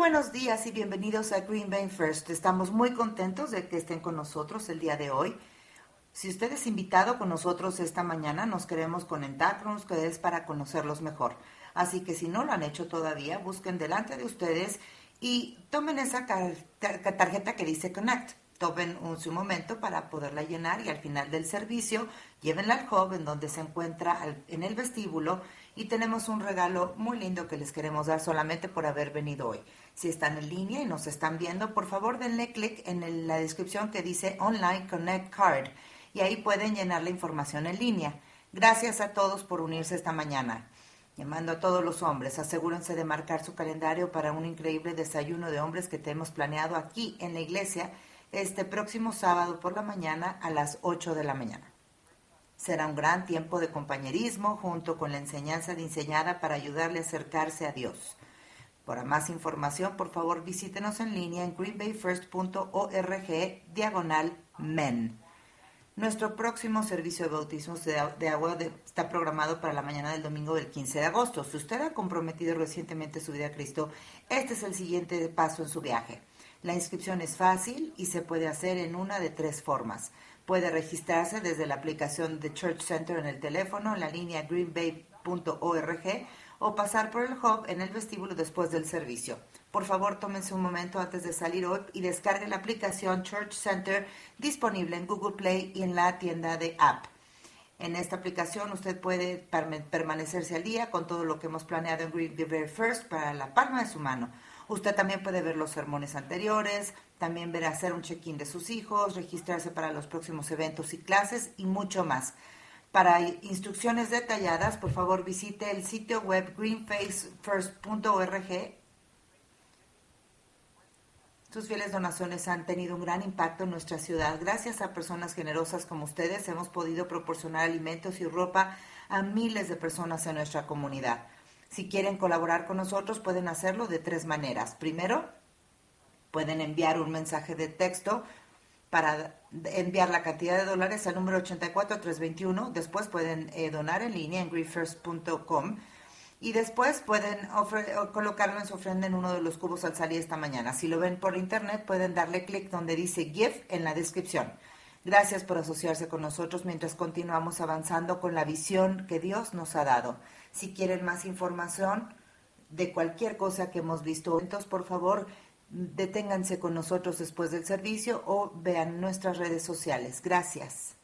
buenos días y bienvenidos a Green Bay First. Estamos muy contentos de que estén con nosotros el día de hoy. Si usted es invitado con nosotros esta mañana, nos queremos conectar con ustedes para conocerlos mejor. Así que si no lo han hecho todavía, busquen delante de ustedes y tomen esa tarjeta que dice Connect. Tomen un, su momento para poderla llenar y al final del servicio llévenla al hub en donde se encuentra en el vestíbulo y tenemos un regalo muy lindo que les queremos dar solamente por haber venido hoy. Si están en línea y nos están viendo, por favor denle clic en la descripción que dice Online Connect Card y ahí pueden llenar la información en línea. Gracias a todos por unirse esta mañana. Llamando a todos los hombres, asegúrense de marcar su calendario para un increíble desayuno de hombres que tenemos planeado aquí en la iglesia este próximo sábado por la mañana a las 8 de la mañana. Será un gran tiempo de compañerismo junto con la enseñanza diseñada para ayudarle a acercarse a Dios. Para más información, por favor, visítenos en línea en greenbayfirst.org diagonal men. Nuestro próximo servicio de bautismos de, agua está programado para la mañana del domingo del 15 de agosto. Si usted ha comprometido recientemente su vida a Cristo, este es el siguiente paso en su viaje. La inscripción es fácil y se puede hacer en una de tres formas. Puede registrarse desde la aplicación de Church Center en el teléfono, en la línea greenbay.org o pasar por el hub en el vestíbulo después del servicio. Por favor, tómense un momento antes de salir hoy y descarguen la aplicación Church Center disponible en Google Play y en la tienda de app. En esta aplicación usted puede permanecerse al día con todo lo que hemos planeado en Green River First para la palma de su mano. Usted también puede ver los sermones anteriores, también ver hacer un check-in de sus hijos, registrarse para los próximos eventos y clases y mucho más. Para instrucciones detalladas, por favor visite el sitio web greenfacefirst.org sus fieles donaciones han tenido un gran impacto en nuestra ciudad. Gracias a personas generosas como ustedes hemos podido proporcionar alimentos y ropa a miles de personas en nuestra comunidad. Si quieren colaborar con nosotros pueden hacerlo de tres maneras. Primero, pueden enviar un mensaje de texto para enviar la cantidad de dólares al número 84321. Después pueden eh, donar en línea en griefirst.com y después pueden colocarlo en su ofrenda en uno de los cubos al salir esta mañana. Si lo ven por internet, pueden darle clic donde dice GIF en la descripción. Gracias por asociarse con nosotros mientras continuamos avanzando con la visión que Dios nos ha dado. Si quieren más información de cualquier cosa que hemos visto, entonces por favor deténganse con nosotros después del servicio o vean nuestras redes sociales. Gracias.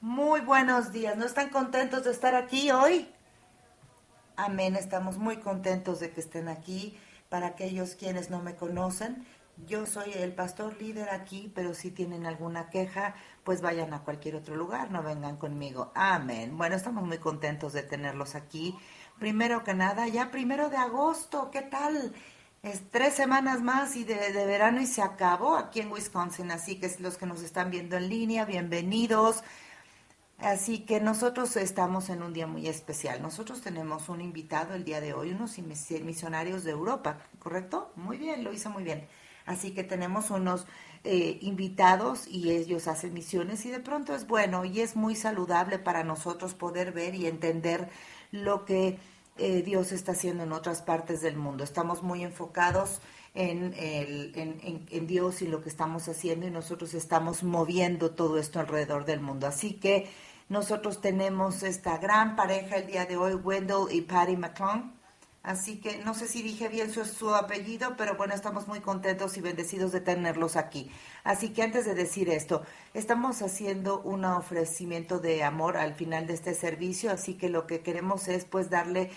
Muy buenos días. ¿No están contentos de estar aquí hoy? Amén. Estamos muy contentos de que estén aquí. Para aquellos quienes no me conocen, yo soy el pastor líder aquí, pero si tienen alguna queja, pues vayan a cualquier otro lugar, no vengan conmigo. Amén. Bueno, estamos muy contentos de tenerlos aquí. Primero que nada, ya primero de agosto, ¿qué tal? Es tres semanas más y de, verano y se acabó aquí en Wisconsin, así que los que nos están viendo en línea, bienvenidos. Así que nosotros estamos en un día muy especial. Nosotros tenemos un invitado el día de hoy, unos misionarios de Europa, ¿correcto? Muy bien, lo hizo muy bien. Así que tenemos unos eh, invitados y ellos hacen misiones y de pronto es bueno y es muy saludable para nosotros poder ver y entender lo que eh, Dios está haciendo en otras partes del mundo. Estamos muy enfocados en, el, en, en, Dios y lo que estamos haciendo y nosotros estamos moviendo todo esto alrededor del mundo. Así que nosotros tenemos esta gran pareja el día de hoy, Wendell y Patty McClung. Así que no sé si dije bien su, apellido, pero bueno, estamos muy contentos y bendecidos de tenerlos aquí. Así que antes de decir esto, estamos haciendo un ofrecimiento de amor al final de este servicio, así que lo que queremos es pues darle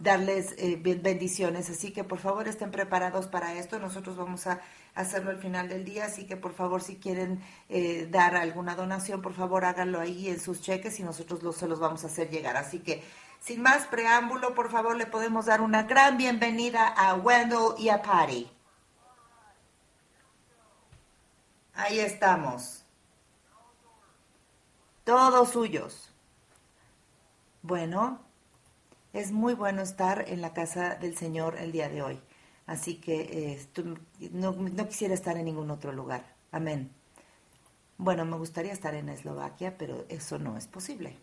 darles eh, bendiciones. Así que por favor estén preparados para esto. Nosotros vamos a hacerlo al final del día, así que por favor si quieren eh, dar alguna donación, por favor háganlo ahí en sus cheques y nosotros los, se los vamos a hacer llegar. Así que sin más preámbulo, por favor le podemos dar una gran bienvenida a Wendell y a Patty. Ahí estamos. Todos suyos. Bueno, es muy bueno estar en la casa del Señor el día de hoy. Así que eh, no, quisiera estar en ningún otro lugar. Amén. Bueno, me gustaría estar en Eslovaquia, pero eso no es posible.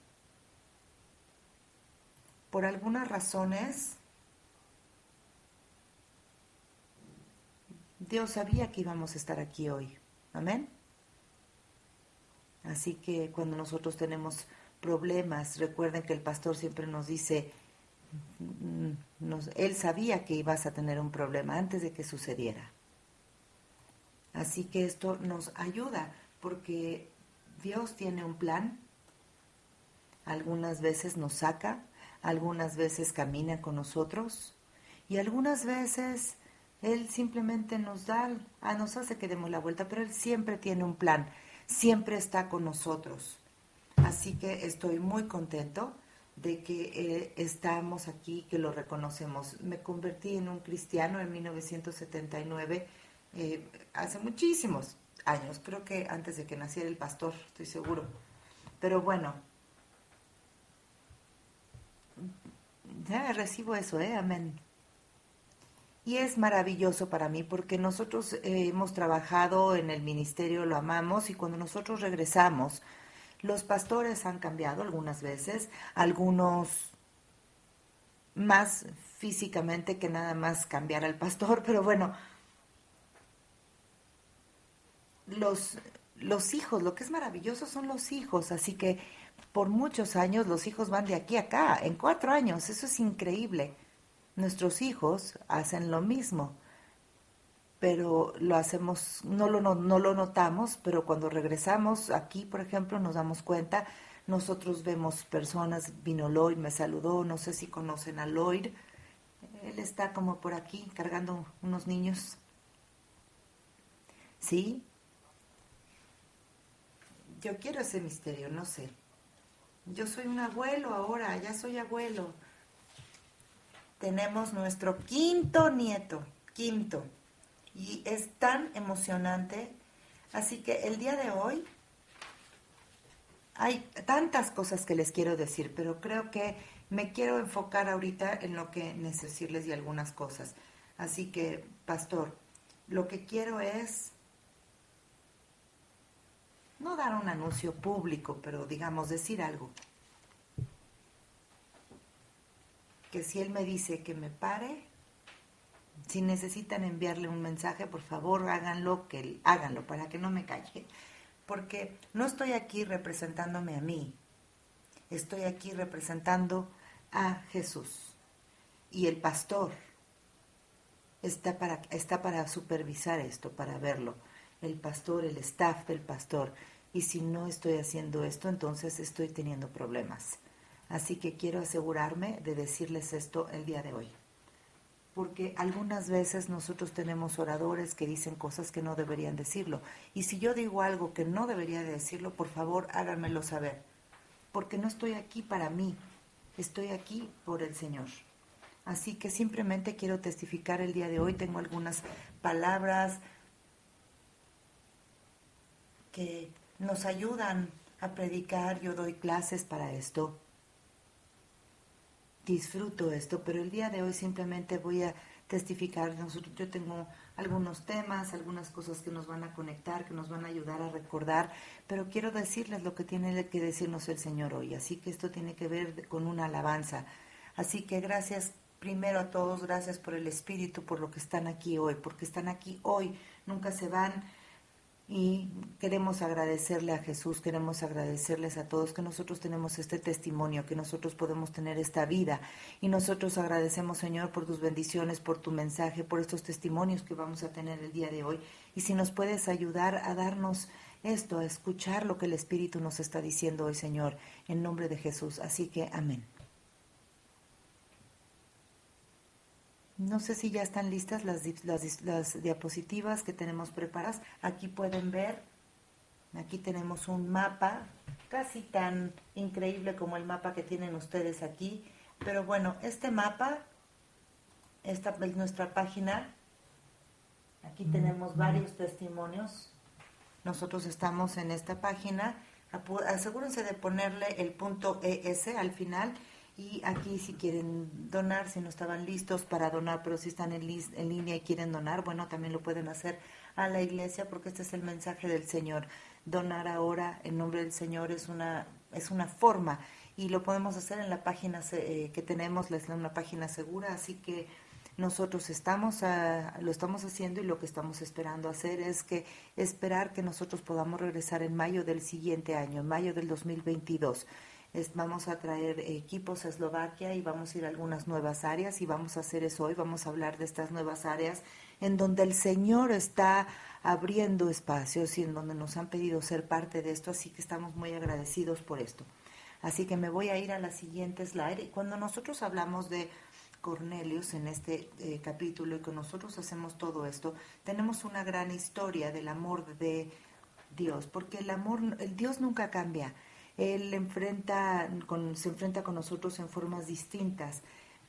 Por algunas razones, Dios sabía que íbamos a estar aquí hoy. Amén. Así que cuando nosotros tenemos problemas, recuerden que el pastor siempre nos dice, él sabía que ibas a tener un problema antes de que sucediera. Así que esto nos ayuda porque Dios tiene un plan. Algunas veces nos saca, algunas veces camina con nosotros y algunas veces Él simplemente nos da, ah, nos hace que demos la vuelta, pero Él siempre tiene un plan, siempre está con nosotros. Así que estoy muy contento de que eh, estamos aquí, que lo reconocemos. Me convertí en un cristiano en 1979, eh, hace muchísimos años, creo que antes de que naciera el pastor, estoy seguro. Pero bueno, ya recibo eso, ¿eh? Amén. Y es maravilloso para mí porque nosotros eh, hemos trabajado en el ministerio, lo amamos y cuando nosotros regresamos, los pastores han cambiado algunas veces, algunos más físicamente que nada más cambiar al pastor, pero bueno, los, los hijos, lo que es maravilloso son los hijos, así que por muchos años los hijos van de aquí a acá, en cuatro años, eso es increíble. Nuestros hijos hacen lo mismo, pero lo hacemos, no lo, no, lo notamos, pero cuando regresamos aquí, por ejemplo, nos damos cuenta, nosotros vemos personas, vino Lloyd, me saludó, no sé si conocen a Lloyd, él está como por aquí cargando unos niños. ¿Sí? Yo quiero ese misterio, no sé. Yo soy un abuelo ahora, ya soy abuelo. Tenemos nuestro quinto nieto, quinto. Y es tan emocionante. Así que el día de hoy hay tantas cosas que les quiero decir, pero creo que me quiero enfocar ahorita en lo que necesito y algunas cosas. Así que, pastor, lo que quiero es no dar un anuncio público, pero digamos decir algo. Que si él me dice que me pare, si necesitan enviarle un mensaje, por favor háganlo, que háganlo para que no me calle. Porque no estoy aquí representándome a mí, estoy aquí representando a Jesús. Y el pastor está para, está para supervisar esto, para verlo el pastor, el staff del pastor. Y si no estoy haciendo esto, entonces estoy teniendo problemas. Así que quiero asegurarme de decirles esto el día de hoy. Porque algunas veces nosotros tenemos oradores que dicen cosas que no deberían decirlo. Y si yo digo algo que no debería decirlo, por favor háganmelo saber. Porque no estoy aquí para mí, estoy aquí por el Señor. Así que simplemente quiero testificar el día de hoy. Tengo algunas palabras, que nos ayudan a predicar. Yo doy clases para esto. Disfruto esto, pero el día de hoy simplemente voy a testificar. yo tengo algunos temas, algunas cosas que nos van a conectar, que nos van a ayudar a recordar, pero quiero decirles lo que tiene que decirnos el Señor hoy. Así que esto tiene que ver con una alabanza. Así que gracias primero a todos, gracias por el Espíritu, por lo que están aquí hoy, porque están aquí hoy, nunca se van y queremos agradecerle a Jesús, queremos agradecerles a todos que nosotros tenemos este testimonio, que nosotros podemos tener esta vida. Y nosotros agradecemos, Señor, por tus bendiciones, por tu mensaje, por estos testimonios que vamos a tener el día de hoy. Y si nos puedes ayudar a darnos esto, a escuchar lo que el Espíritu nos está diciendo hoy, Señor, en nombre de Jesús. Así que amén. No sé si ya están listas las, las, diapositivas que tenemos preparadas. Aquí pueden ver, aquí tenemos un mapa, casi tan increíble como el mapa que tienen ustedes aquí. Pero bueno, este mapa, esta es nuestra página. Aquí tenemos varios testimonios. Nosotros estamos en esta página. Asegúrense de ponerle el punto ES al final y aquí si quieren donar, si no estaban listos para donar, pero si están en, línea y quieren donar, bueno, también lo pueden hacer a la iglesia porque este es el mensaje del Señor. donar ahora en nombre del Señor es una, es una forma y lo podemos hacer en la página eh, que tenemos, es una página segura, así que nosotros estamos lo estamos haciendo y lo que estamos esperando hacer es que esperar que nosotros podamos regresar en mayo del siguiente año, en mayo del 2022. Vamos a traer equipos a Eslovaquia y vamos a ir a algunas nuevas áreas y vamos a hacer eso hoy, vamos a hablar de estas nuevas áreas en donde el Señor está abriendo espacios y en donde nos han pedido ser parte de esto, así que estamos muy agradecidos por esto. Así que me voy a ir a la siguiente slide. Y cuando nosotros hablamos de Cornelius en este eh, capítulo y que nosotros hacemos todo esto, tenemos una gran historia del amor de Dios, porque el amor, el Dios nunca cambia. Él enfrenta con, se enfrenta con nosotros en formas distintas,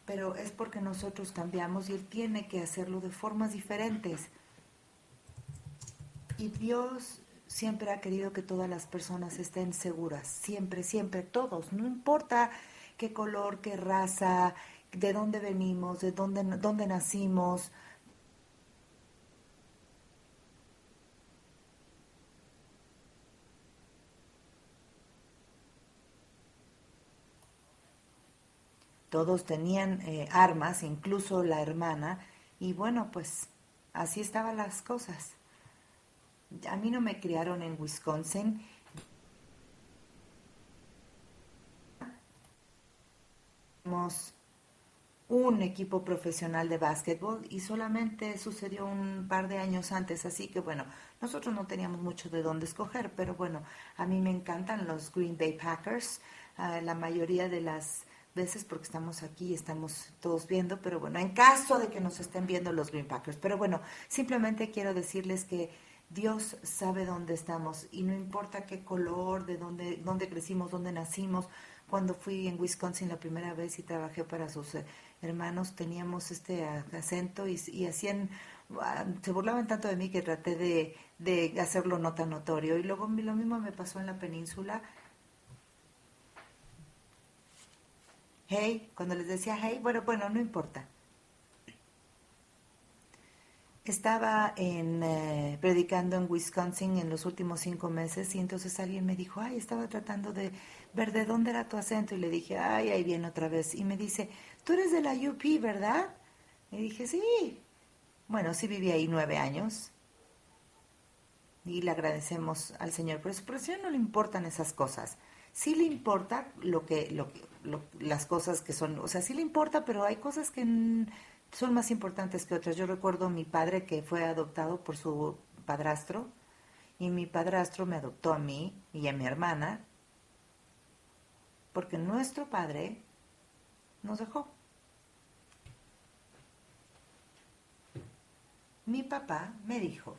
pero es porque nosotros cambiamos y Él tiene que hacerlo de formas diferentes. Y Dios siempre ha querido que todas las personas estén seguras, siempre, siempre, todos, no importa qué color, qué raza, de dónde venimos, de dónde, dónde nacimos. Todos tenían eh, armas, incluso la hermana, y bueno, pues así estaban las cosas. A mí no me criaron en Wisconsin. Tenemos un equipo profesional de básquetbol y solamente sucedió un par de años antes, así que bueno, nosotros no teníamos mucho de dónde escoger, pero bueno, a mí me encantan los Green Bay Packers, ah, la mayoría de las veces porque estamos aquí y estamos todos viendo, pero bueno, en caso de que nos estén viendo los Green Packers, pero bueno, simplemente quiero decirles que Dios sabe dónde estamos y no importa qué color, de dónde, dónde crecimos, dónde nacimos. Cuando fui en Wisconsin la primera vez y trabajé para sus eh, hermanos, teníamos este acento y, hacían, ah, se burlaban tanto de mí que traté de, de hacerlo no tan notorio. Y luego lo mismo me pasó en la península. Hey, cuando les decía hey, bueno, bueno, no importa estaba eh, predicando en Wisconsin en los últimos cinco meses y entonces alguien me dijo, ay, estaba tratando de ver de dónde era tu acento y le dije, ay, ahí viene otra vez. Y me dice, tú eres de la UP, ¿verdad? Y dije, sí. Bueno, sí viví ahí nueve años y le agradecemos al Señor. Pero al Señor no le importan esas cosas. Sí le importa lo que, lo, las cosas que son, o sea, sí le importa, pero hay cosas que son más importantes que otras. Yo recuerdo a mi padre que fue adoptado por su padrastro y mi padrastro me adoptó a mí y a mi hermana porque nuestro padre nos dejó. Mi papá me dijo,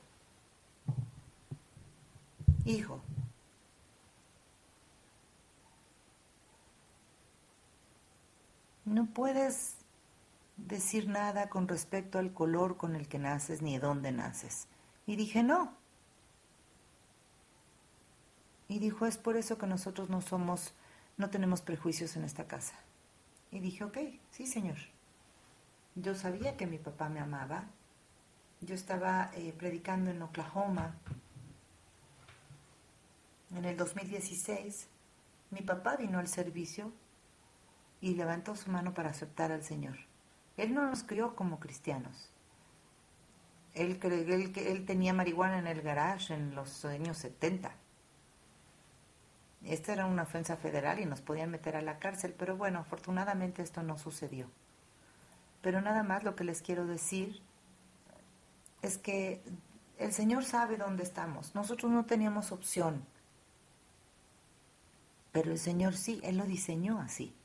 hijo, no puedes decir nada con respecto al color con el que naces ni de dónde naces. Y dije, no. Y dijo, es por eso que nosotros no somos, no tenemos prejuicios en esta casa. Y dije, ok, sí, señor. Yo sabía que mi papá me amaba. Yo estaba eh, predicando en Oklahoma en el 2016. Mi papá vino al servicio y levantó su mano para aceptar al Señor. Él no nos crió como cristianos. Él, él, él tenía marihuana en el garage en los años 70. Esta era una ofensa federal y nos podían meter a la cárcel, pero bueno, afortunadamente esto no sucedió. Pero nada más lo que les quiero decir es que el Señor sabe dónde estamos. Nosotros no teníamos opción, pero el Señor sí, Él lo diseñó así.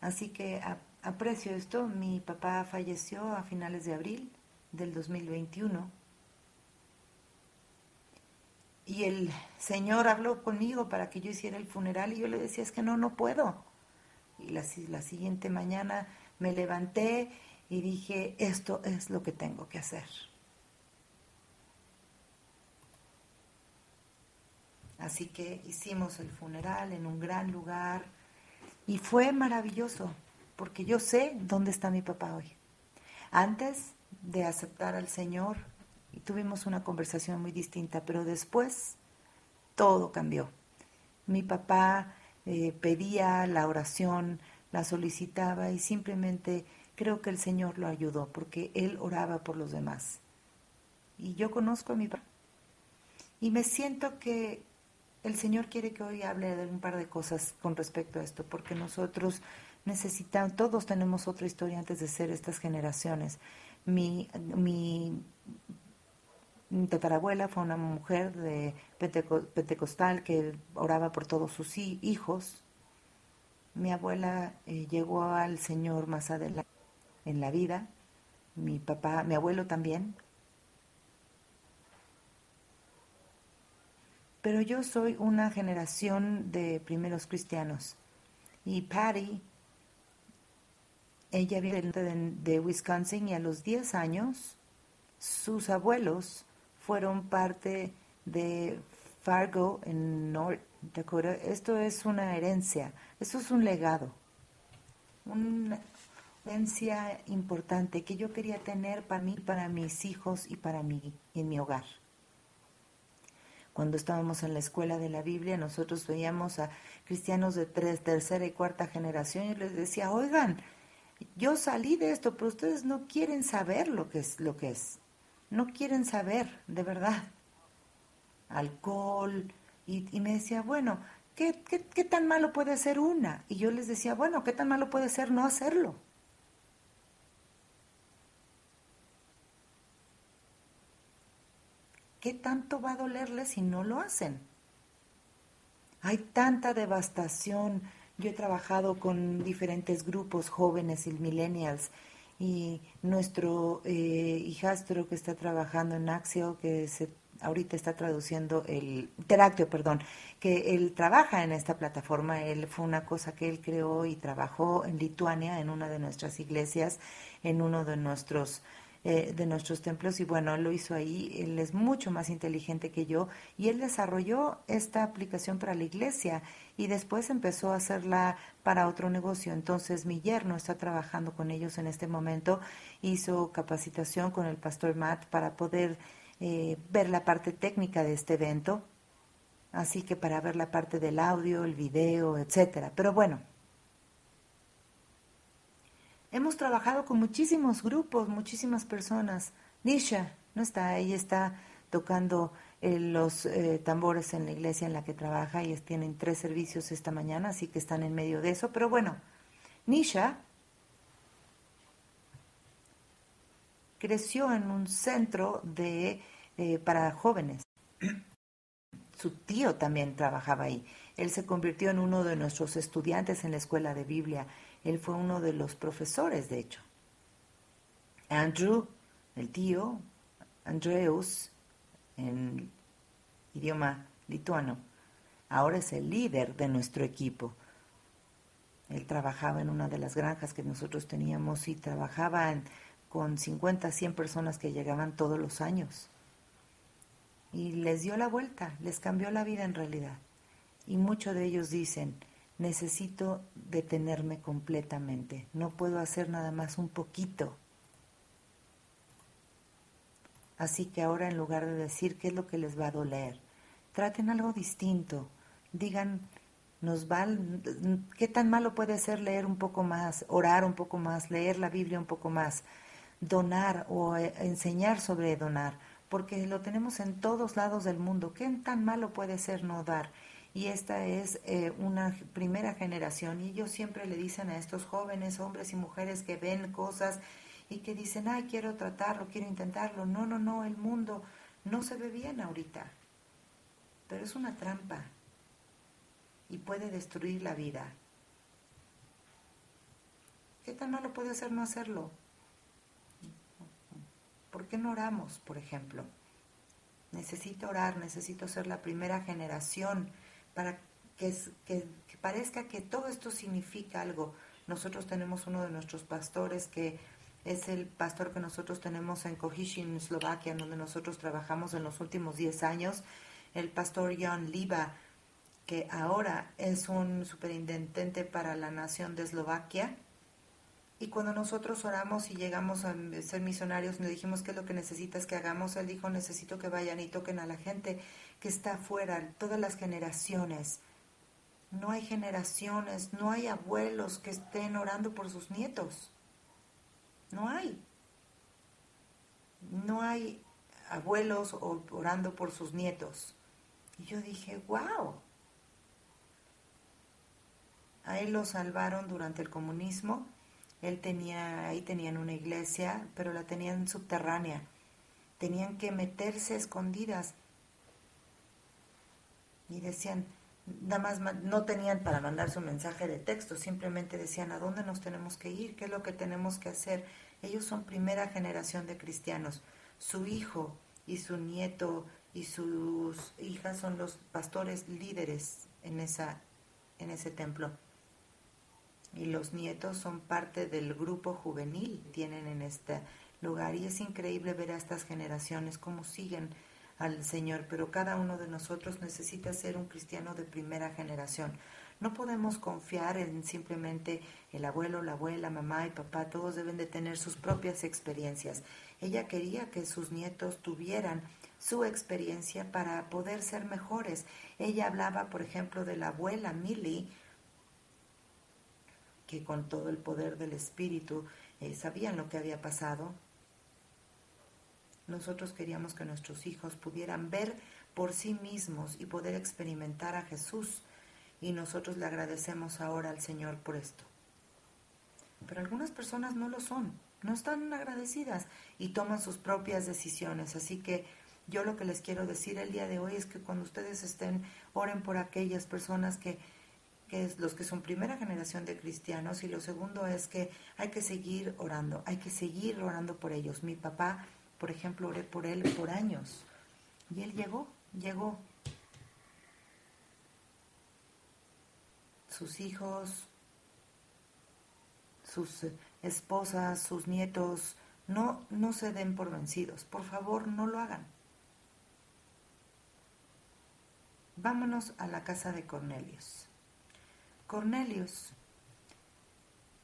Así que aprecio esto. Mi papá falleció a finales de abril del 2021. Y el Señor habló conmigo para que yo hiciera el funeral y yo le decía, es que no, no puedo. Y la, la siguiente mañana me levanté y dije, esto es lo que tengo que hacer. Así que hicimos el funeral en un gran lugar y fue maravilloso porque yo sé dónde está mi papá hoy. Antes de aceptar al Señor tuvimos una conversación muy distinta, pero después todo cambió. Mi papá eh, pedía la oración, la solicitaba y simplemente creo que el Señor lo ayudó porque él oraba por los demás. Y yo conozco a mi papá. Y me siento que el Señor quiere que hoy hable de un par de cosas con respecto a esto, porque nosotros necesitamos, todos tenemos otra historia antes de ser estas generaciones. Mi, mi tatarabuela fue una mujer de pentecostal que oraba por todos sus hijos. Mi abuela eh, llegó al Señor más adelante en la vida. Mi papá, mi abuelo también, pero yo soy una generación de primeros cristianos. Y Patty, ella vive de, de Wisconsin y a los 10 años sus abuelos fueron parte de Fargo en North Dakota. Esto es una herencia, esto es un legado, una herencia importante que yo quería tener para mí, para mis hijos y para mí en mi hogar. Cuando estábamos en la escuela de la Biblia, nosotros veíamos a cristianos de tres, tercera y cuarta generación y les decía, oigan, yo salí de esto, pero ustedes no quieren saber lo que es, lo que es. No quieren saber, de verdad. Alcohol. Y, y me decía, bueno, ¿qué, ¿qué, qué tan malo puede ser una? Y yo les decía, bueno, ¿qué tan malo puede ser no hacerlo? ¿Qué tanto va a dolerles si no lo hacen? Hay tanta devastación. Yo he trabajado con diferentes grupos jóvenes y millennials y nuestro eh, hijastro que está trabajando en Axio, que se, ahorita está traduciendo el Teractio, perdón, que él trabaja en esta plataforma. Él fue una cosa que él creó y trabajó en Lituania, en una de nuestras iglesias, en uno de nuestros eh, de nuestros templos y bueno, él lo hizo ahí, él es mucho más inteligente que yo y él desarrolló esta aplicación para la iglesia y después empezó a hacerla para otro negocio. Entonces mi yerno está trabajando con ellos en este momento, hizo capacitación con el pastor Matt para poder eh, ver la parte técnica de este evento, así que para ver la parte del audio, el video, etcétera. Pero bueno, Hemos trabajado con muchísimos grupos, muchísimas personas. Nisha no está, ella está tocando eh, los eh, tambores en la iglesia en la que trabaja. y tienen tres servicios esta mañana, así que están en medio de eso. Pero bueno, Nisha creció en un centro de, eh, para jóvenes. Su tío también trabajaba ahí. Él se convirtió en uno de nuestros estudiantes en la escuela de Biblia él fue uno de los profesores, de hecho. Andrew, el tío, Andreus, en idioma lituano, ahora es el líder de nuestro equipo. Él trabajaba en una de las granjas que nosotros teníamos y trabajaba con 50, 100 personas que llegaban todos los años. Y les dio la vuelta, les cambió la vida en realidad. Y muchos de ellos dicen, necesito detenerme completamente, no puedo hacer nada más un poquito. Así que ahora en lugar de decir qué es lo que les va a doler, traten algo distinto, digan, nos va, qué tan malo puede ser leer un poco más, orar un poco más, leer la Biblia un poco más, donar o eh, enseñar sobre donar, porque lo tenemos en todos lados del mundo, qué tan malo puede ser no dar y esta es eh, una primera generación y ellos siempre le dicen a estos jóvenes, hombres y mujeres que ven cosas y que dicen, ay, quiero tratarlo, quiero intentarlo. No, no, no, el mundo no se ve bien ahorita, pero es una trampa y puede destruir la vida. ¿Qué tan malo puede ser no hacerlo? ¿Por qué no oramos, por ejemplo? Necesito orar, necesito ser la primera generación para que, parezca que todo esto significa algo. Nosotros tenemos uno de nuestros pastores que es el pastor que nosotros tenemos en Kohishin, Eslovaquia, donde nosotros trabajamos en los últimos 10 años, el pastor Jan Liba, que ahora es un superintendente para la nación de Eslovaquia. Y cuando nosotros oramos y llegamos a ser misionarios, le dijimos, ¿qué es lo que necesitas que hagamos? Él dijo, necesito que vayan y toquen a la gente que está afuera, todas las generaciones. No hay generaciones, no hay abuelos que estén orando por sus nietos. No hay. No hay abuelos orando por sus nietos. Y yo dije, wow. A él lo salvaron durante el comunismo él tenía, ahí tenían una iglesia, pero la tenían subterránea. Tenían que meterse escondidas. Y decían, nada más no tenían para mandar su mensaje de texto, simplemente decían, ¿a dónde nos tenemos que ir? ¿Qué es lo que tenemos que hacer? Ellos son primera generación de cristianos. Su hijo y su nieto y sus hijas son los pastores líderes en, esa, en ese templo y los nietos son parte del grupo juvenil, tienen en este lugar. Y es increíble ver a estas generaciones cómo siguen al Señor, pero cada uno de nosotros necesita ser un cristiano de primera generación. No podemos confiar en simplemente el abuelo, la abuela, mamá y papá, todos deben de tener sus propias experiencias. Ella quería que sus nietos tuvieran su experiencia para poder ser mejores. Ella hablaba, por ejemplo, de la abuela Millie, que con todo el poder del Espíritu eh, sabían lo que había pasado. Nosotros queríamos que nuestros hijos pudieran ver por sí mismos y poder experimentar a Jesús. Y nosotros le agradecemos ahora al Señor por esto. Pero algunas personas no lo son, no están agradecidas y toman sus propias decisiones. Así que yo lo que les quiero decir el día de hoy es que cuando ustedes estén, oren por aquellas personas que que es los que son primera generación de cristianos, y lo segundo es que hay que seguir orando, hay que seguir orando por ellos. Mi papá, por ejemplo, oré por él por años, y él llegó, llegó. Sus hijos, sus esposas, sus nietos, no, no se den por vencidos, por favor, no lo hagan. Vámonos a la casa de Cornelius. Cornelius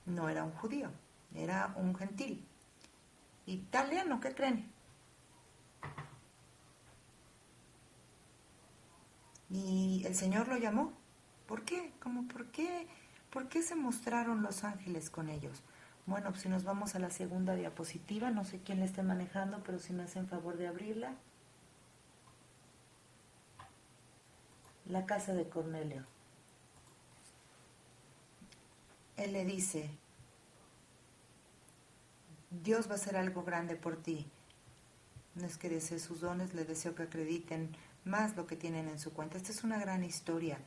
no era un judío, era un gentil. Italiano, ¿qué creen? Y el Señor lo llamó. ¿Por qué? ¿Cómo por qué? ¿Por qué se mostraron los ángeles con ellos? Bueno, pues si nos vamos a la segunda diapositiva, no sé quién la esté manejando, pero si me hacen favor de abrirla. La casa de Cornelio él le dice, Dios va a hacer algo grande por ti. No es que desee sus dones, le deseo que acrediten más lo que tienen en su cuenta. Esta es una gran historia,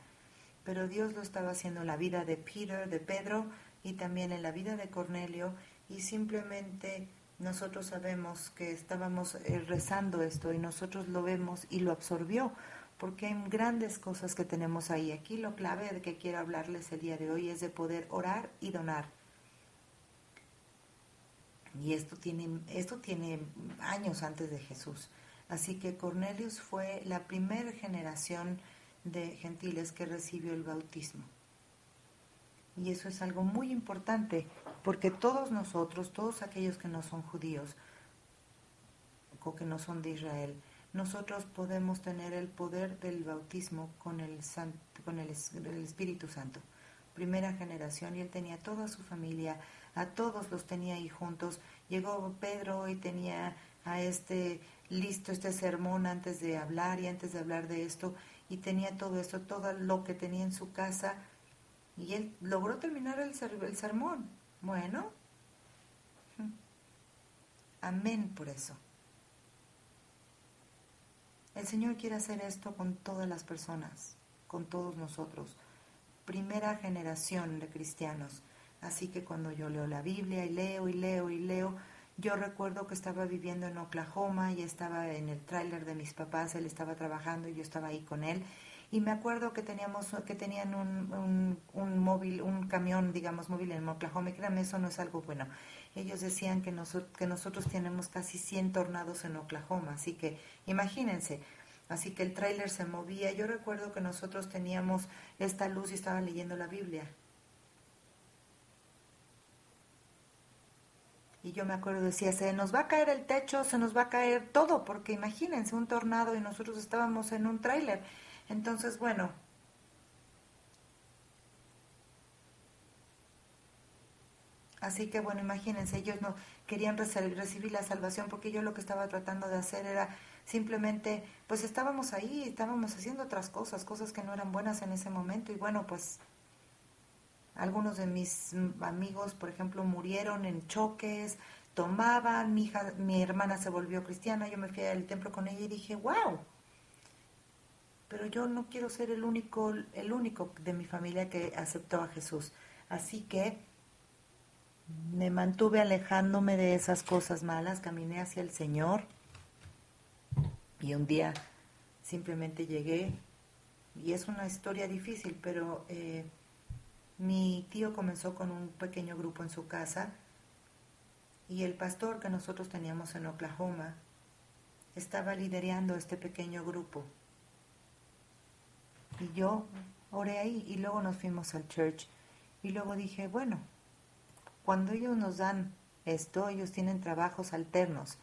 pero Dios lo estaba haciendo en la vida de Peter, de Pedro y también en la vida de Cornelio y simplemente nosotros sabemos que estábamos eh, rezando esto y nosotros lo vemos y lo absorbió porque hay grandes cosas que tenemos ahí. Aquí lo clave de que quiero hablarles el día de hoy es de poder orar y donar. Y esto tiene, esto tiene años antes de Jesús. Así que Cornelius fue la primera generación de gentiles que recibió el bautismo. Y eso es algo muy importante, porque todos nosotros, todos aquellos que no son judíos o que no son de Israel, nosotros podemos tener el poder del bautismo con el, con el, Espíritu Santo. Primera generación, y él tenía toda su familia, a todos los tenía ahí juntos. Llegó Pedro y tenía a este listo este sermón antes de hablar y antes de hablar de esto, y tenía todo esto, todo lo que tenía en su casa, y él logró terminar el, el sermón. Bueno, amén por eso. El Señor quiere hacer esto con todas las personas, con todos nosotros. Primera generación de cristianos. Así que cuando yo leo la Biblia y leo y leo y leo, yo recuerdo que estaba viviendo en Oklahoma y estaba en el tráiler de mis papás, él estaba trabajando y yo estaba ahí con él. Y me acuerdo que teníamos, que tenían un, un, móvil, un camión, digamos, móvil en Oklahoma. Y créanme, eso no es algo bueno. Ellos decían que, que nosotros tenemos casi 100 tornados en Oklahoma, así que imagínense. Así que el tráiler se movía. Yo recuerdo que nosotros teníamos esta luz y estaba leyendo la Biblia. Y yo me acuerdo, decía, se nos va a caer el techo, se nos va a caer todo, porque imagínense un tornado y nosotros estábamos en un tráiler. Entonces, bueno, Así que bueno, imagínense, ellos no querían recibir la salvación porque yo lo que estaba tratando de hacer era simplemente, pues estábamos ahí, estábamos haciendo otras cosas, cosas que no eran buenas en ese momento y bueno, pues algunos de mis amigos, por ejemplo, murieron en choques, tomaban, mi hija, mi hermana se volvió cristiana, yo me fui al templo con ella y dije, wow, pero yo no quiero ser el único, el único de mi familia que aceptó a Jesús. Así que me mantuve alejándome de esas cosas malas, caminé hacia el Señor y un día simplemente llegué y es una historia difícil, pero eh, mi tío comenzó con un pequeño grupo en su casa y el pastor que nosotros teníamos en Oklahoma estaba liderando este pequeño grupo. Y yo oré ahí y luego nos fuimos al church y luego dije, bueno, cuando ellos nos dan esto, ellos tienen trabajos alternos.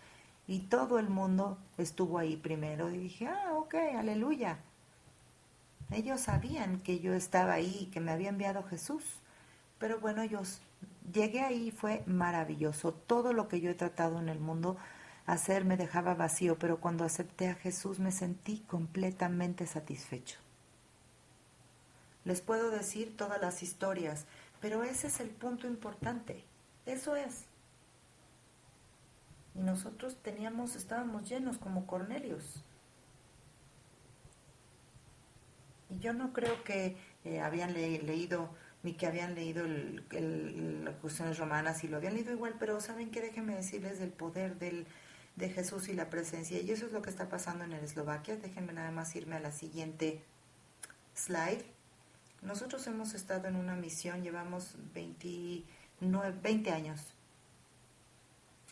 Y todo el mundo estuvo ahí primero. Y dije, ah, ok, aleluya. Ellos sabían que yo estaba ahí, que me había enviado Jesús. Pero bueno, ellos llegué ahí fue maravilloso. Todo lo que yo he tratado en el mundo hacer me dejaba vacío, pero cuando acepté a Jesús me sentí completamente satisfecho. Les puedo decir todas las historias pero ese es el punto importante. Eso es. Y nosotros teníamos, estábamos llenos como Cornelios. Y yo no creo que eh, habían leído, ni que habían leído las cuestiones romanas, y lo habían leído igual, pero saben que déjenme decirles del poder del, de Jesús y la presencia. Y eso es lo que está pasando en el Eslovaquia. Déjenme nada más irme a la siguiente slide. Nosotros hemos estado en una misión, llevamos 29, 20 años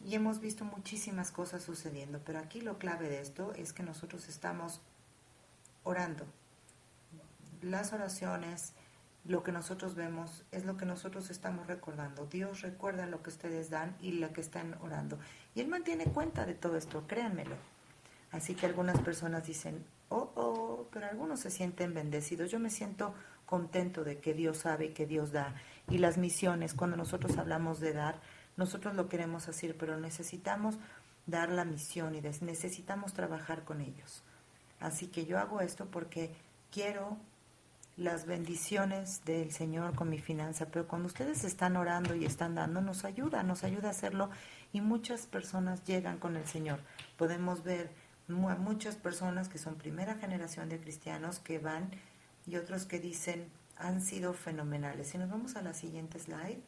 y hemos visto muchísimas cosas sucediendo, pero aquí lo clave de esto es que nosotros estamos orando. Las oraciones, lo que nosotros vemos es lo que nosotros estamos recordando. Dios recuerda lo que ustedes dan y lo que están orando. Y Él mantiene cuenta de todo esto, créanmelo. Así que algunas personas dicen, oh, oh, pero algunos se sienten bendecidos. Yo me siento contento de que Dios sabe que Dios da. Y las misiones, cuando nosotros hablamos de dar, nosotros lo queremos hacer, pero necesitamos dar la misión y necesitamos trabajar con ellos. Así que yo hago esto porque quiero las bendiciones del Señor con mi finanza, pero cuando ustedes están orando y están dando, nos ayuda, nos ayuda a hacerlo y muchas personas llegan con el Señor. Podemos ver muchas personas que son primera generación de cristianos que van y otros que dicen han sido fenomenales. Si nos vamos a la siguiente slide.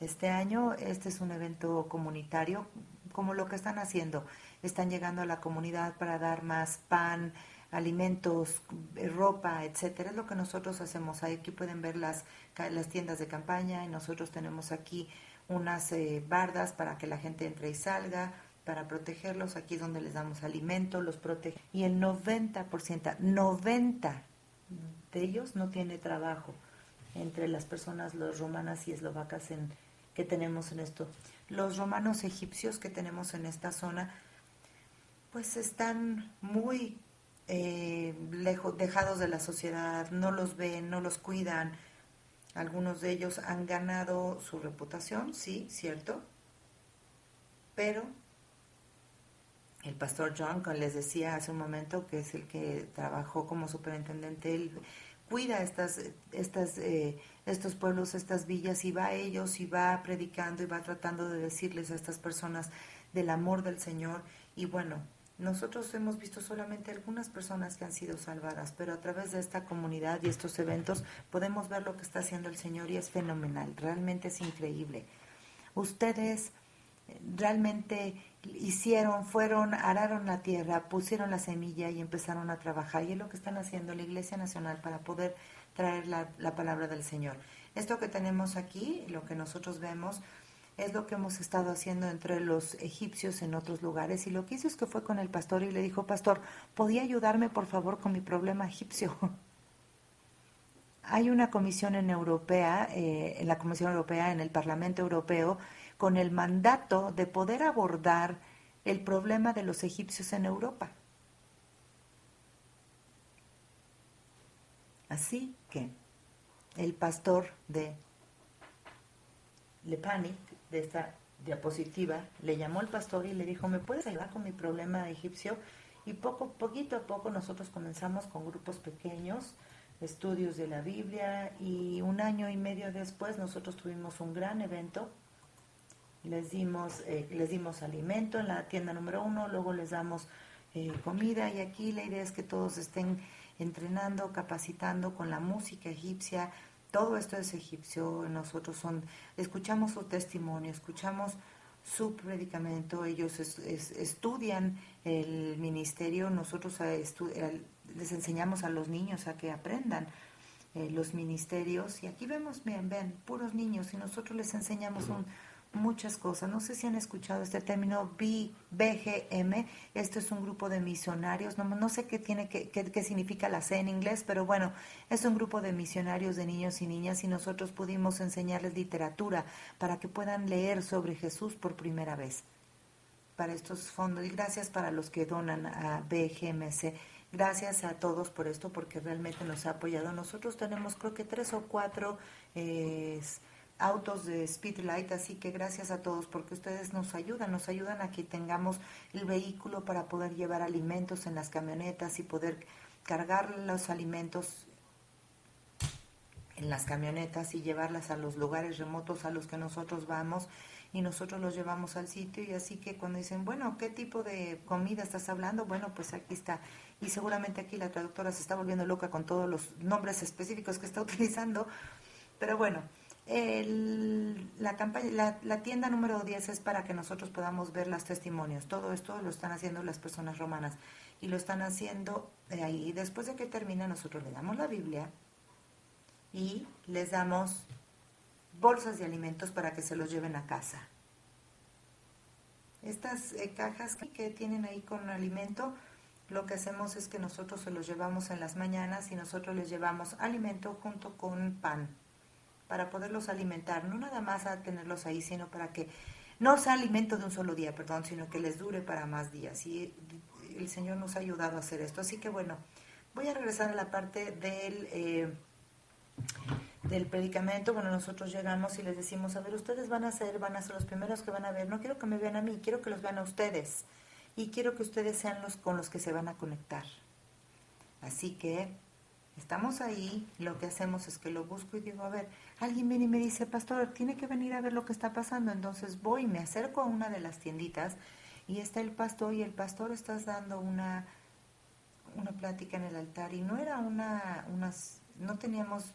Este año este es un evento comunitario como lo que están haciendo. Están llegando a la comunidad para dar más pan, alimentos, ropa, etcétera. Es lo que nosotros hacemos. Aquí pueden ver las, las tiendas de campaña y nosotros tenemos aquí unas eh, bardas para que la gente entre y salga para protegerlos. Aquí es donde les damos alimento, los protege. Y el 90%, 90 de ellos no tiene trabajo entre las personas, los romanas y eslovacas en, que tenemos en esto. Los romanos egipcios que tenemos en esta zona, pues están muy eh, lejos, dejados de la sociedad, no los ven, no los cuidan. Algunos de ellos han ganado su reputación, sí, cierto, pero el pastor John, como les decía hace un momento, que es el que trabajó como superintendente, él cuida estas, estas, eh, estos pueblos, estas villas, y va a ellos y va predicando y va tratando de decirles a estas personas del amor del Señor. Y bueno, nosotros hemos visto solamente algunas personas que han sido salvadas, pero a través de esta comunidad y estos eventos podemos ver lo que está haciendo el Señor y es fenomenal, realmente es increíble. Ustedes realmente hicieron, fueron, araron la tierra, pusieron la semilla y empezaron a trabajar. Y es lo que están haciendo la Iglesia Nacional para poder traer la, la palabra del Señor. Esto que tenemos aquí, lo que nosotros vemos, es lo que hemos estado haciendo entre los egipcios en otros lugares. Y lo que hizo es que fue con el pastor y le dijo, pastor, ¿podía ayudarme por favor con mi problema egipcio? hay una comisión en Europea, eh, en la Comisión Europea, en el Parlamento Europeo, con el mandato de poder abordar el problema de los egipcios en Europa. Así que el pastor de Lepani, de esta diapositiva, le llamó al pastor y le dijo, ¿me puedes ayudar con mi problema egipcio? Y poco, poquito a poco nosotros comenzamos con grupos pequeños, estudios de la Biblia y un año y medio después nosotros tuvimos un gran evento. Les dimos, eh, les dimos alimento en la tienda número uno, luego les damos eh, comida y aquí la idea es que todos estén entrenando, capacitando con la música egipcia. Todo esto es egipcio, nosotros son, escuchamos su testimonio, escuchamos su predicamento, ellos estudian el ministerio, nosotros les enseñamos a los niños a que aprendan eh, los ministerios y aquí vemos, bien, ven, puros niños y nosotros les enseñamos un, muchas cosas. No sé si han escuchado este término BGM. Esto es un grupo de misionarios. No, no sé qué, tiene, qué, qué, significa la C en inglés, pero bueno, es un grupo de misionarios de niños y niñas y nosotros pudimos enseñarles literatura para que puedan leer sobre Jesús por primera vez para estos fondos. Y gracias para los que donan a BGMC. Gracias a todos por esto, porque realmente nos ha apoyado. Nosotros tenemos creo que tres o cuatro... Eh, autos de Speedlight, así que gracias a todos porque ustedes nos ayudan, nos ayudan a que tengamos el vehículo para poder llevar alimentos en las camionetas y poder cargar los alimentos en las camionetas y llevarlas a los lugares remotos a los que nosotros vamos y nosotros los llevamos al sitio y así que cuando dicen, bueno, ¿qué tipo de comida estás hablando? Bueno, pues aquí está. Y seguramente aquí la traductora se está volviendo loca con todos los nombres específicos que está utilizando, pero bueno, la, tienda número 10 es para que nosotros podamos ver los testimonios. Todo esto lo están haciendo las personas romanas y lo están haciendo de ahí. Después de que termina, nosotros le damos la Biblia y les damos bolsas de alimentos para que se los lleven a casa. Estas eh, cajas que tienen ahí con alimento, lo que hacemos es que nosotros se los llevamos en las mañanas y nosotros les llevamos alimento junto con pan para poderlos alimentar, no nada más a tenerlos ahí, sino para que no sea alimento de un solo día, perdón, sino que les dure para más días. Y el Señor nos ha ayudado a hacer esto. Así que bueno, voy a regresar a la parte del, eh, del predicamento. Bueno, nosotros llegamos y les decimos, a ver, ustedes van a ser, van a ser los primeros que van a ver. No quiero que me vean a mí, quiero que los vean a ustedes. Y quiero que ustedes sean los con los que se van a conectar. Así que estamos ahí, lo que hacemos es que lo busco y digo, a ver, alguien viene y me dice, pastor, tiene que venir a ver lo que está pasando. Entonces voy, me acerco a una de las tienditas y está el pastor y el pastor está dando una, una plática en el altar y no era una, unas, no teníamos,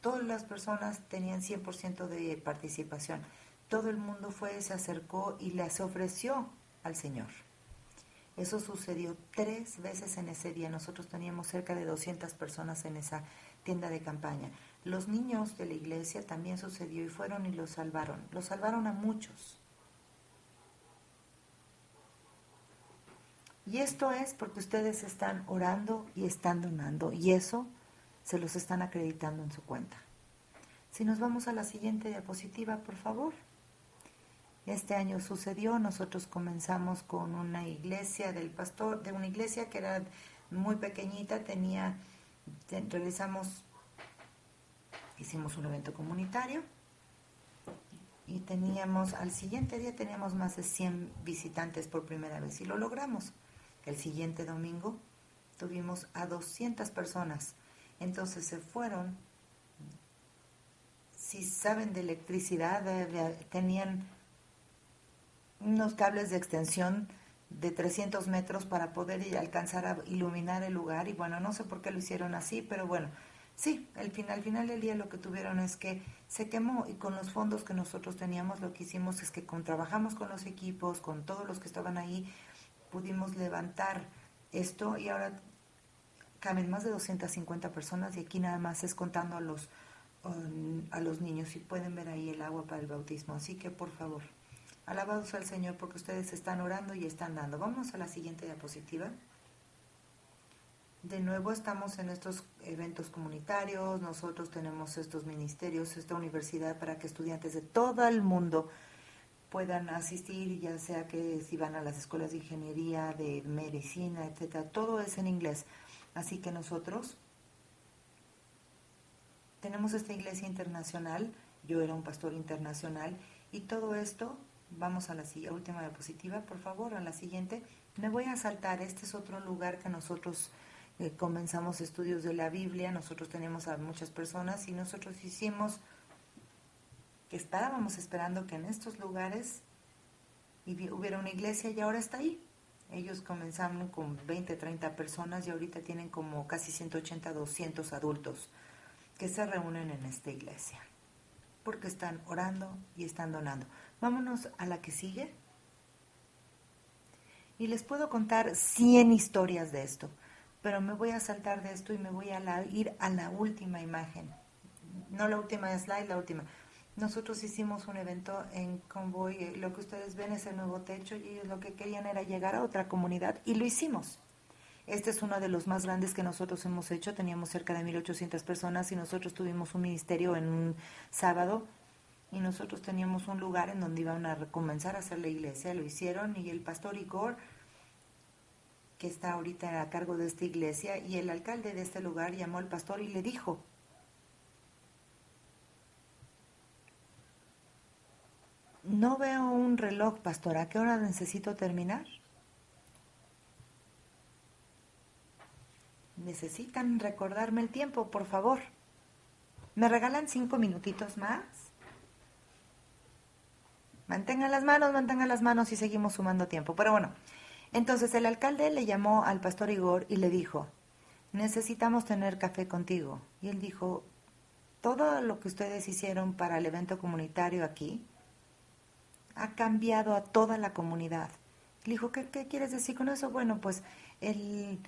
todas las personas tenían 100% de participación. Todo el mundo fue, se acercó y le se ofreció al Señor. Eso sucedió tres veces en ese día. Nosotros teníamos cerca de 200 personas en esa tienda de campaña. Los niños de la iglesia también sucedió y fueron y los salvaron. Los salvaron a muchos. Y esto es porque ustedes están orando y están donando. Y eso se los están acreditando en su cuenta. Si nos vamos a la siguiente diapositiva, por favor. Este año sucedió, nosotros comenzamos con una iglesia del pastor, de una iglesia que era muy pequeñita, tenía, realizamos, hicimos un evento comunitario y teníamos, al siguiente día teníamos más de 100 visitantes por primera vez y lo logramos. El siguiente domingo tuvimos a 200 personas, entonces se fueron, si saben de electricidad, tenían unos cables de extensión de 300 metros para poder alcanzar a iluminar el lugar y bueno, no sé por qué lo hicieron así, pero bueno, sí, al final, al final del día lo que tuvieron es que se quemó y con los fondos que nosotros teníamos lo que hicimos es que con, trabajamos con los equipos, con todos los que estaban ahí, pudimos levantar esto y ahora caben más de 250 personas y aquí nada más es contando a los, um, a los niños y pueden ver ahí el agua para el bautismo, así que por favor. Alabados al Señor porque ustedes están orando y están dando. Vamos a la siguiente diapositiva. De nuevo estamos en estos eventos comunitarios, nosotros tenemos estos ministerios, esta universidad para que estudiantes de todo el mundo puedan asistir, ya sea que si van a las escuelas de ingeniería, de medicina, etcétera, todo es en inglés. Así que nosotros tenemos esta iglesia internacional, yo era un pastor internacional, y todo esto, vamos a la última diapositiva, por favor, a la siguiente. Me voy a saltar, este es otro lugar que nosotros eh, comenzamos estudios de la Biblia, nosotros tenemos a muchas personas y nosotros hicimos que estábamos esperando que en estos lugares hubiera una iglesia y ahora está ahí. Ellos comenzaron con 20, 30 personas y ahorita tienen como casi 180, 200 adultos que se reúnen en esta iglesia porque están orando y están donando. Vámonos a la que sigue. Y les puedo contar 100 historias de esto pero me voy a saltar de esto y me voy a ir a la última imagen. No la última slide, la última. Nosotros hicimos un evento en Convoy, eh, lo que ustedes ven es el nuevo techo y ellos lo que querían era llegar a otra comunidad y lo hicimos. Este es uno de los más grandes que nosotros hemos hecho, teníamos cerca de 1.800 personas y nosotros tuvimos un ministerio en un sábado y nosotros teníamos un lugar en donde iban a comenzar a hacer la iglesia, lo hicieron y el pastor Igor que está ahorita a cargo de esta iglesia, y el alcalde de este lugar llamó al pastor y le dijo, no veo un reloj, pastor, ¿a qué hora necesito terminar? Necesitan recordarme el tiempo, por favor. ¿Me regalan cinco minutitos más? Mantengan las manos, mantengan las manos y seguimos sumando tiempo. Pero bueno, entonces el alcalde le llamó al pastor Igor y le dijo, necesitamos tener café contigo. Y él dijo, todo lo que ustedes hicieron para el evento comunitario aquí ha cambiado a toda la comunidad. Le dijo, ¿qué, quieres decir con eso? Bueno, pues el,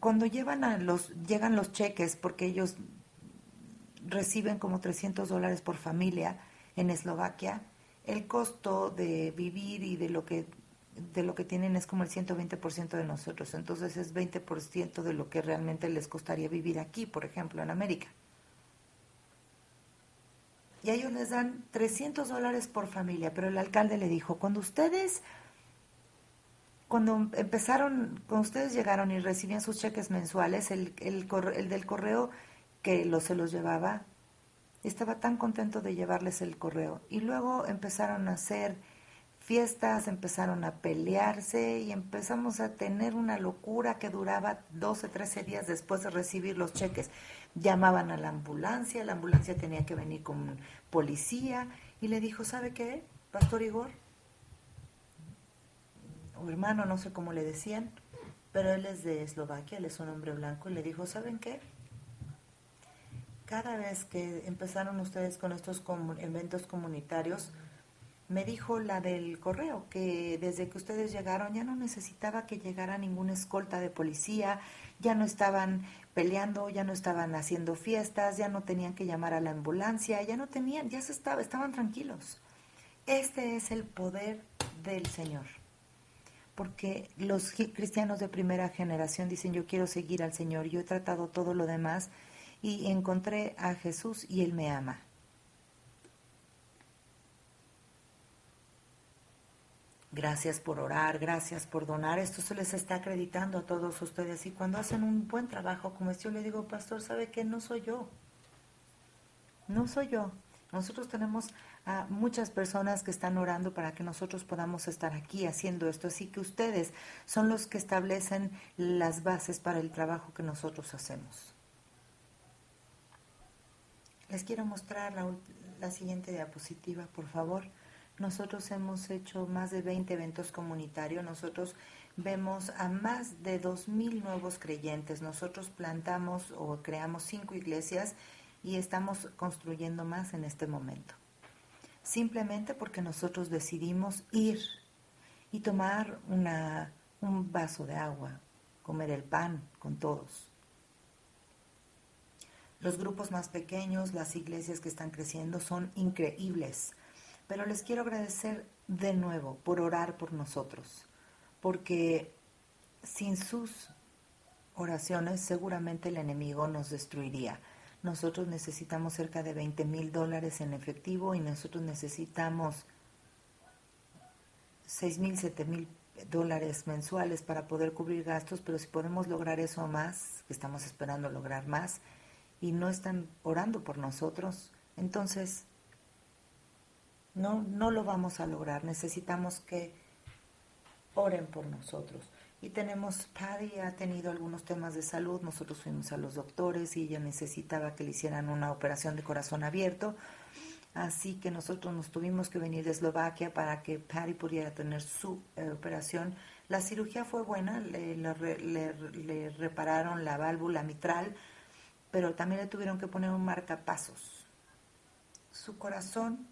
cuando llevan a los, llegan los cheques, porque ellos reciben como 300 dólares por familia en Eslovaquia, el costo de vivir y de lo que de lo que tienen es como el 120% de nosotros. Entonces es 20% de lo que realmente les costaría vivir aquí, por ejemplo, en América. Y a ellos les dan 300 dólares por familia, pero el alcalde le dijo, cuando ustedes, cuando empezaron, cuando ustedes llegaron y recibían sus cheques mensuales, el, el, el del correo que los, se los llevaba, estaba tan contento de llevarles el correo. Y luego empezaron a hacer fiestas, empezaron a pelearse y empezamos a tener una locura que duraba 12, 13 días después de recibir los cheques. Llamaban a la ambulancia, la ambulancia tenía que venir con policía y le dijo, ¿sabe qué, Pastor Igor? O hermano, no sé cómo le decían, pero él es de Eslovaquia, él es un hombre blanco y le dijo, ¿saben qué? Cada vez que empezaron ustedes con estos eventos comunitarios, me dijo la del correo que desde que ustedes llegaron ya no necesitaba que llegara ninguna escolta de policía, ya no estaban peleando, ya no estaban haciendo fiestas, ya no tenían que llamar a la ambulancia, ya no tenían, ya se estaba, estaban tranquilos. Este es el poder del Señor. Porque los cristianos de primera generación dicen, yo quiero seguir al Señor, yo he tratado todo lo demás y encontré a Jesús y Él me ama. Gracias por orar, gracias por donar. Esto se les está acreditando a todos ustedes. Y cuando hacen un buen trabajo como este, yo le digo, pastor, ¿sabe qué? No soy yo. No soy yo. Nosotros tenemos a muchas personas que están orando para que nosotros podamos estar aquí haciendo esto. Así que ustedes son los que establecen las bases para el trabajo que nosotros hacemos. Les quiero mostrar la, siguiente diapositiva, por favor. Nosotros hemos hecho más de 20 eventos comunitarios. Nosotros vemos a más de 2.000 nuevos creyentes. Nosotros plantamos o creamos cinco iglesias y estamos construyendo más en este momento. Simplemente porque nosotros decidimos ir y tomar una, un vaso de agua, comer el pan con todos. Los grupos más pequeños, las iglesias que están creciendo son increíbles. Pero les quiero agradecer de nuevo por orar por nosotros, porque sin sus oraciones, seguramente el enemigo nos destruiría. Nosotros necesitamos cerca de 20 mil dólares en efectivo y nosotros necesitamos 6 mil, 7 mil dólares mensuales para poder cubrir gastos, pero si podemos lograr eso más, que estamos esperando lograr más, y no están orando por nosotros, entonces no, no lo vamos a lograr. Necesitamos que oren por nosotros. Y tenemos, Paddy ha tenido algunos temas de salud, nosotros fuimos a los doctores y ella necesitaba que le hicieran una operación de corazón abierto, así que nosotros nos tuvimos que venir de Eslovaquia para que Patty pudiera tener su eh, operación. La cirugía fue buena, le, le, repararon la válvula mitral, pero también le tuvieron que poner un marcapasos. Su corazón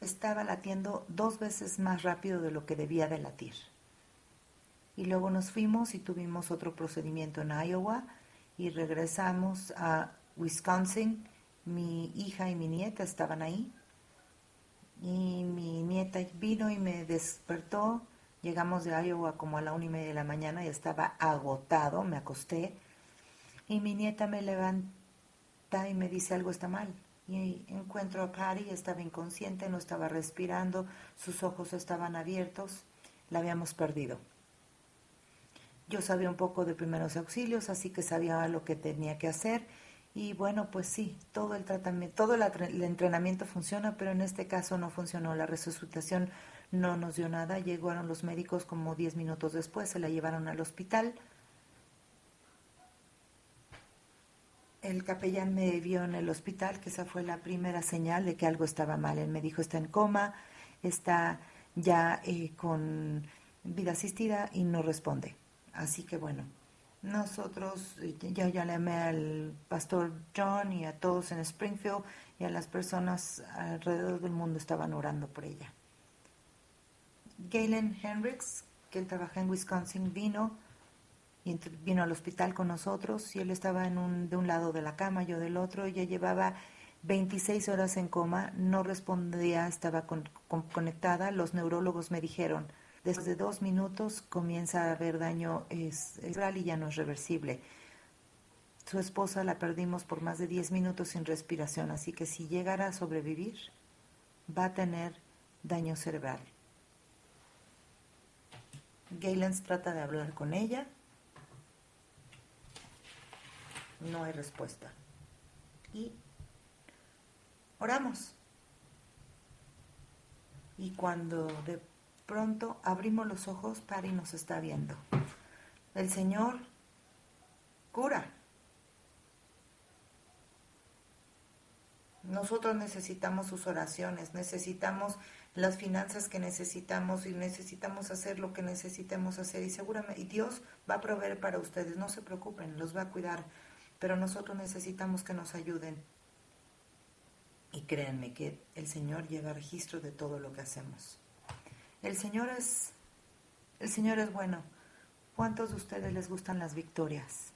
estaba latiendo dos veces más rápido de lo que debía de latir. Y luego nos fuimos y tuvimos otro procedimiento en Iowa y regresamos a Wisconsin. Mi hija y mi nieta estaban ahí. Y mi nieta vino y me despertó. Llegamos de Iowa como a la una y media de la mañana y estaba agotado, me acosté. Y mi nieta me levanta y me dice algo está mal. Y encuentro a Patty, estaba inconsciente, no estaba respirando, sus ojos estaban abiertos, la habíamos perdido. Yo sabía un poco de primeros auxilios, así que sabía lo que tenía que hacer. Y bueno, pues sí, todo el tratamiento, todo el entrenamiento funciona, pero en este caso no funcionó. La resucitación no nos dio nada. Llegaron los médicos como 10 minutos después, se la llevaron al hospital. El capellán me vio en el hospital, que esa fue la primera señal de que algo estaba mal. Él me dijo, está en coma, está ya eh, con vida asistida y no responde. Así que bueno, nosotros, ya, ya llamé al pastor John y a todos en Springfield y a las personas alrededor del mundo estaban orando por ella. Galen Hendricks, que él trabaja en Wisconsin, vino y vino al hospital con nosotros y él estaba en un, de un lado de la cama, yo del otro. Ella llevaba 26 horas en coma, no respondía, estaba conectada. Los neurólogos me dijeron, Después de dos minutos comienza a haber daño cerebral y ya no es reversible. Su esposa la perdimos por más de 10 minutos sin respiración, así que si llegara a sobrevivir, va a tener daño cerebral. Galens trata de hablar con ella. No hay respuesta. Y oramos. Y cuando de pronto abrimos los ojos, y nos está viendo. El Señor cura. Nosotros necesitamos sus oraciones, necesitamos las finanzas que necesitamos y necesitamos hacer lo que necesitemos hacer y seguramente y Dios va a proveer para ustedes, no se preocupen, los va a cuidar, pero nosotros necesitamos que nos ayuden. Y créanme que el Señor lleva registro de todo lo que hacemos. El Señor es, el Señor es bueno. ¿Cuántos de ustedes les gustan las victorias?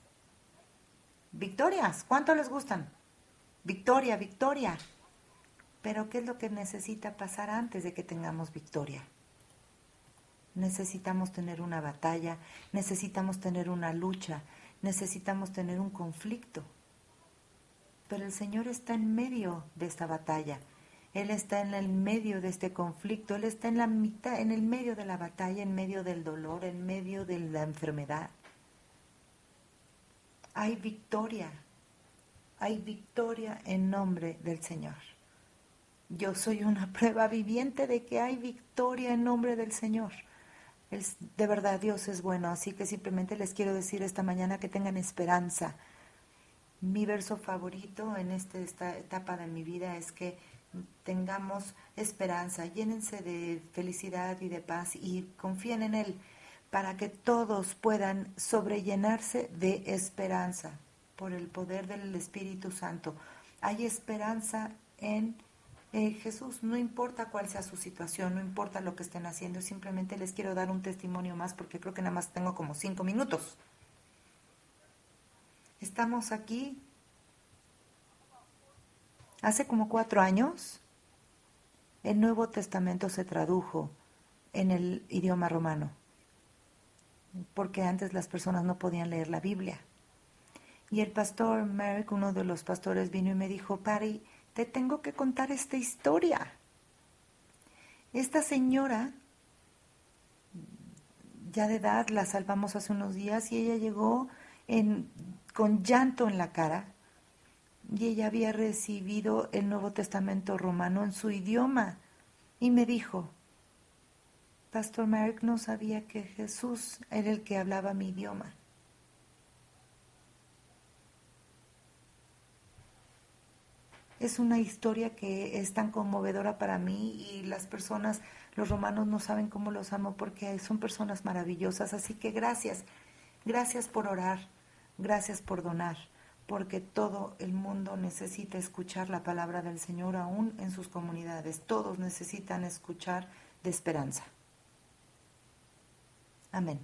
Victorias, ¿cuántos les gustan? Victoria, victoria. Pero ¿qué es lo que necesita pasar antes de que tengamos victoria? Necesitamos tener una batalla, necesitamos tener una lucha, necesitamos tener un conflicto. Pero el Señor está en medio de esta batalla él está en el medio de este conflicto, Él está en la mitad, en el medio de la batalla, en medio del dolor, en medio de la enfermedad. Hay victoria, hay victoria en nombre del Señor. Yo soy una prueba viviente de que hay victoria en nombre del Señor. de verdad, Dios es bueno, así que simplemente les quiero decir esta mañana que tengan esperanza. Mi verso favorito en este, esta etapa de mi vida es que tengamos esperanza, llénense de felicidad y de paz y confíen en Él para que todos puedan sobrellenarse de esperanza por el poder del Espíritu Santo. Hay esperanza en Jesús, no importa cuál sea su situación, no importa lo que estén haciendo, simplemente les quiero dar un testimonio más porque creo que nada más tengo como cinco minutos. Estamos aquí Hace como cuatro años, el Nuevo Testamento se tradujo en el idioma romano. porque antes las personas no podían leer la Biblia. Y el pastor Merrick, uno de los pastores, vino y me dijo, Patty, te tengo que contar esta historia. Esta señora, ya de edad, la salvamos hace unos días y ella llegó con llanto en la cara y ella había recibido el Nuevo Testamento romano en su idioma y me dijo, Pastor Merrick no sabía que Jesús era el que hablaba mi idioma. Es una historia que es tan conmovedora para mí y las personas, los romanos no saben cómo los amo porque son personas maravillosas. Así que gracias, gracias por orar, gracias por donar, porque todo el mundo necesita escuchar la palabra del Señor aún en sus comunidades. Todos necesitan escuchar de esperanza. Amén.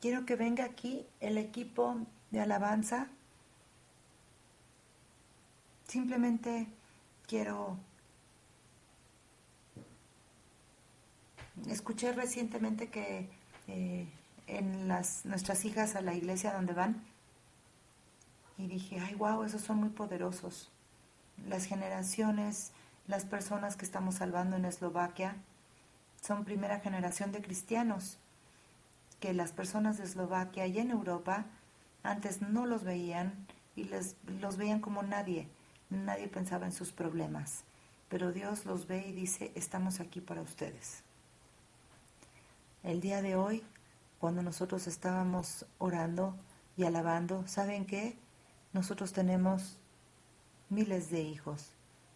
Quiero que venga aquí el equipo de alabanza. Simplemente quiero... Escuché recientemente que eh, en las, nuestras hijas a la iglesia donde van, y dije, ay, wow, esos son muy poderosos. Las generaciones, las personas que estamos salvando en Eslovaquia, son primera generación de cristianos que las personas de Eslovaquia y en Europa antes no los veían y les, los veían como nadie. Nadie pensaba en sus problemas. Pero Dios los ve y dice, estamos aquí para ustedes. El día de hoy, cuando nosotros estábamos orando y alabando, ¿saben qué? Nosotros tenemos miles de hijos.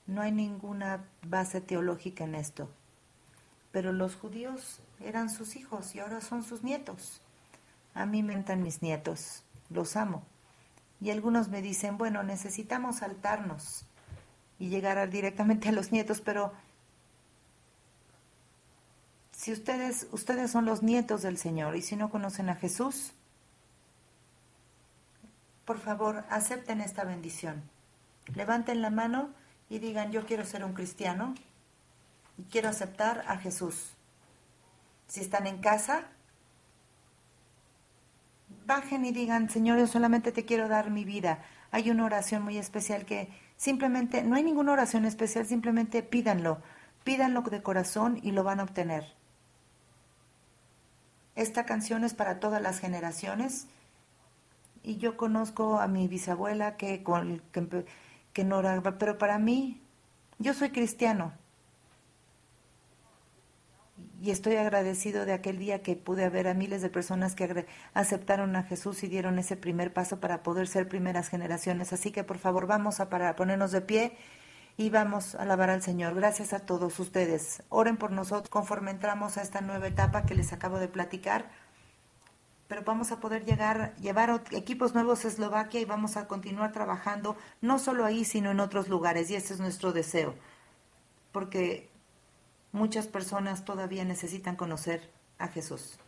No hay ninguna base teológica en esto. Pero los judíos eran sus hijos y ahora son sus nietos. A mí me mis nietos, los amo. Y algunos me dicen, bueno, necesitamos saltarnos y llegar directamente a los nietos, pero si ustedes, ustedes son los nietos del Señor y si no conocen a Jesús, por favor, acepten esta bendición. Levanten la mano y digan, yo quiero ser un cristiano y quiero aceptar a Jesús. Si están en casa, bajen y digan, Señor, yo solamente te quiero dar mi vida. Hay una oración muy especial que simplemente, no hay ninguna oración especial, simplemente pídanlo. Pídanlo de corazón y lo van a obtener. Esta canción es para todas las generaciones. Y yo conozco a mi bisabuela que, que, que no oraba, pero para mí, yo soy cristiano. Y estoy agradecido de aquel día que pude ver a miles de personas que aceptaron a Jesús y dieron ese primer paso para poder ser primeras generaciones. Así que por favor vamos a para ponernos de pie y vamos a alabar al Señor. Gracias a todos ustedes. Oren por nosotros conforme entramos a esta nueva etapa que les acabo de platicar. Pero vamos a poder llegar, llevar equipos nuevos a Eslovaquia y vamos a continuar trabajando no solo ahí, sino en otros lugares. Y ese es nuestro deseo. Porque Muchas personas todavía necesitan conocer a Jesús.